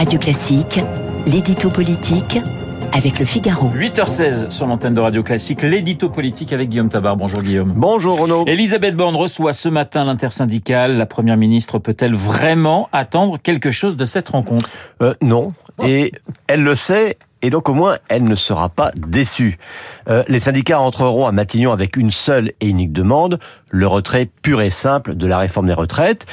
Radio Classique, l'édito politique avec le Figaro. 8h16 sur l'antenne de Radio Classique, l'édito politique avec Guillaume Tabar. Bonjour Guillaume. Bonjour Renaud. Elisabeth Borne reçoit ce matin l'intersyndicale. La première ministre peut-elle vraiment attendre quelque chose de cette rencontre? Euh, Non. Et elle le sait, et donc au moins elle ne sera pas déçue. Euh, les syndicats entreront à Matignon avec une seule et unique demande, le retrait pur et simple de la réforme des retraites.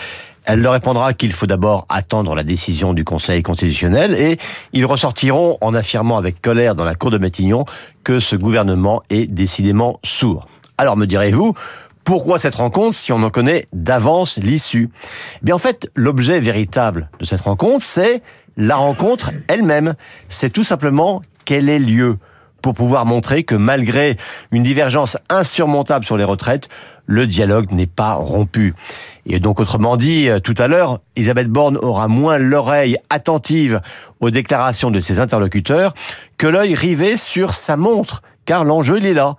Elle leur répondra qu'il faut d'abord attendre la décision du Conseil constitutionnel et ils ressortiront en affirmant avec colère dans la cour de Matignon que ce gouvernement est décidément sourd. Alors me direz-vous, pourquoi cette rencontre si on en connaît d'avance l'issue? Eh Bien en fait, l'objet véritable de cette rencontre, c'est la rencontre elle-même. C'est tout simplement quel est lieu pour pouvoir montrer que malgré une divergence insurmontable sur les retraites, le dialogue n'est pas rompu. Et donc, autrement dit, euh, tout à l'heure, Elisabeth Borne aura moins l'oreille attentive aux déclarations de ses interlocuteurs que l'œil rivé sur sa montre car l'enjeu, il est là.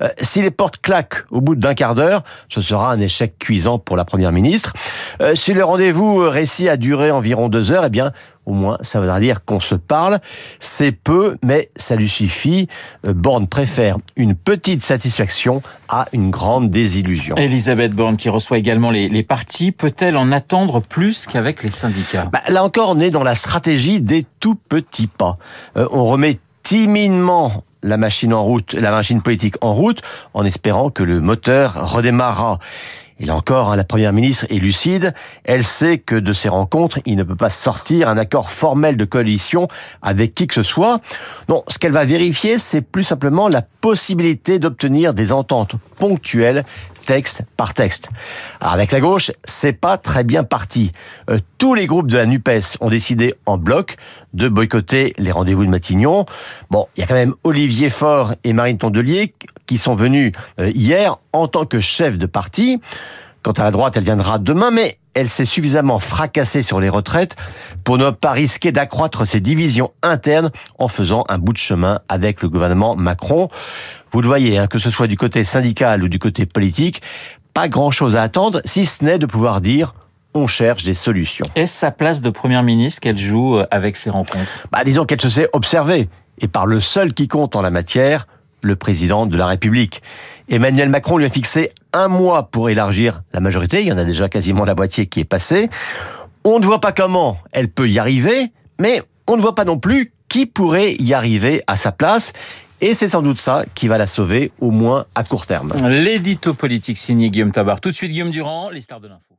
Euh, si les portes claquent au bout d'un quart d'heure, ce sera un échec cuisant pour la Première ministre. Euh, si le rendez-vous récit a duré environ deux heures, eh bien, au moins, ça voudra dire qu'on se parle. C'est peu, mais ça lui suffit. Euh, Borne préfère une petite satisfaction à une grande désillusion. Elisabeth Borne, qui reçoit également les, les partis, peut-elle en attendre plus qu'avec les syndicats? Bah, Là encore, on est dans la stratégie des tout petits pas. on remet timidement la machine en route, la machine politique en route, en espérant que le moteur redémarrera. Et là encore, hein, la première ministre est lucide. Elle sait que de ces rencontres, il ne peut pas sortir un accord formel de coalition avec qui que ce soit. Non, ce qu'elle va vérifier, c'est plus simplement la possibilité d'obtenir des ententes ponctuelles texte par texte. Alors avec la gauche, c'est pas très bien parti. Euh, tous les groupes de la NUPES ont décidé en bloc de boycotter les rendez-vous de Matignon. Bon, il y a quand même Olivier Faure et Marine Tondelier qui sont venus euh, hier en tant que chefs de parti. Quant à la droite, elle viendra demain, mais elle s'est suffisamment fracassée sur les retraites pour ne pas risquer d'accroître ses divisions internes en faisant un bout de chemin avec le gouvernement Macron. Vous le voyez, hein, que ce soit du côté syndical ou du côté politique, pas grand-chose à attendre, si ce n'est de pouvoir dire on cherche des solutions. Est-ce sa place de première ministre qu'elle joue euh, avec ces rencontres? Bah, Disons qu'elle se sait observer, et par le seul qui compte en la matière, le président de la République. Emmanuel Macron lui a fixé un mois pour élargir la majorité, il y en a déjà quasiment la moitié qui est passée. On ne voit pas comment elle peut y arriver, mais on ne voit pas non plus qui pourrait y arriver à sa place. Et c'est sans doute ça qui va la sauver, au moins à court terme. L'édito politique signé Guillaume Tabar. Tout de suite, Guillaume Durand, les stars de l'info.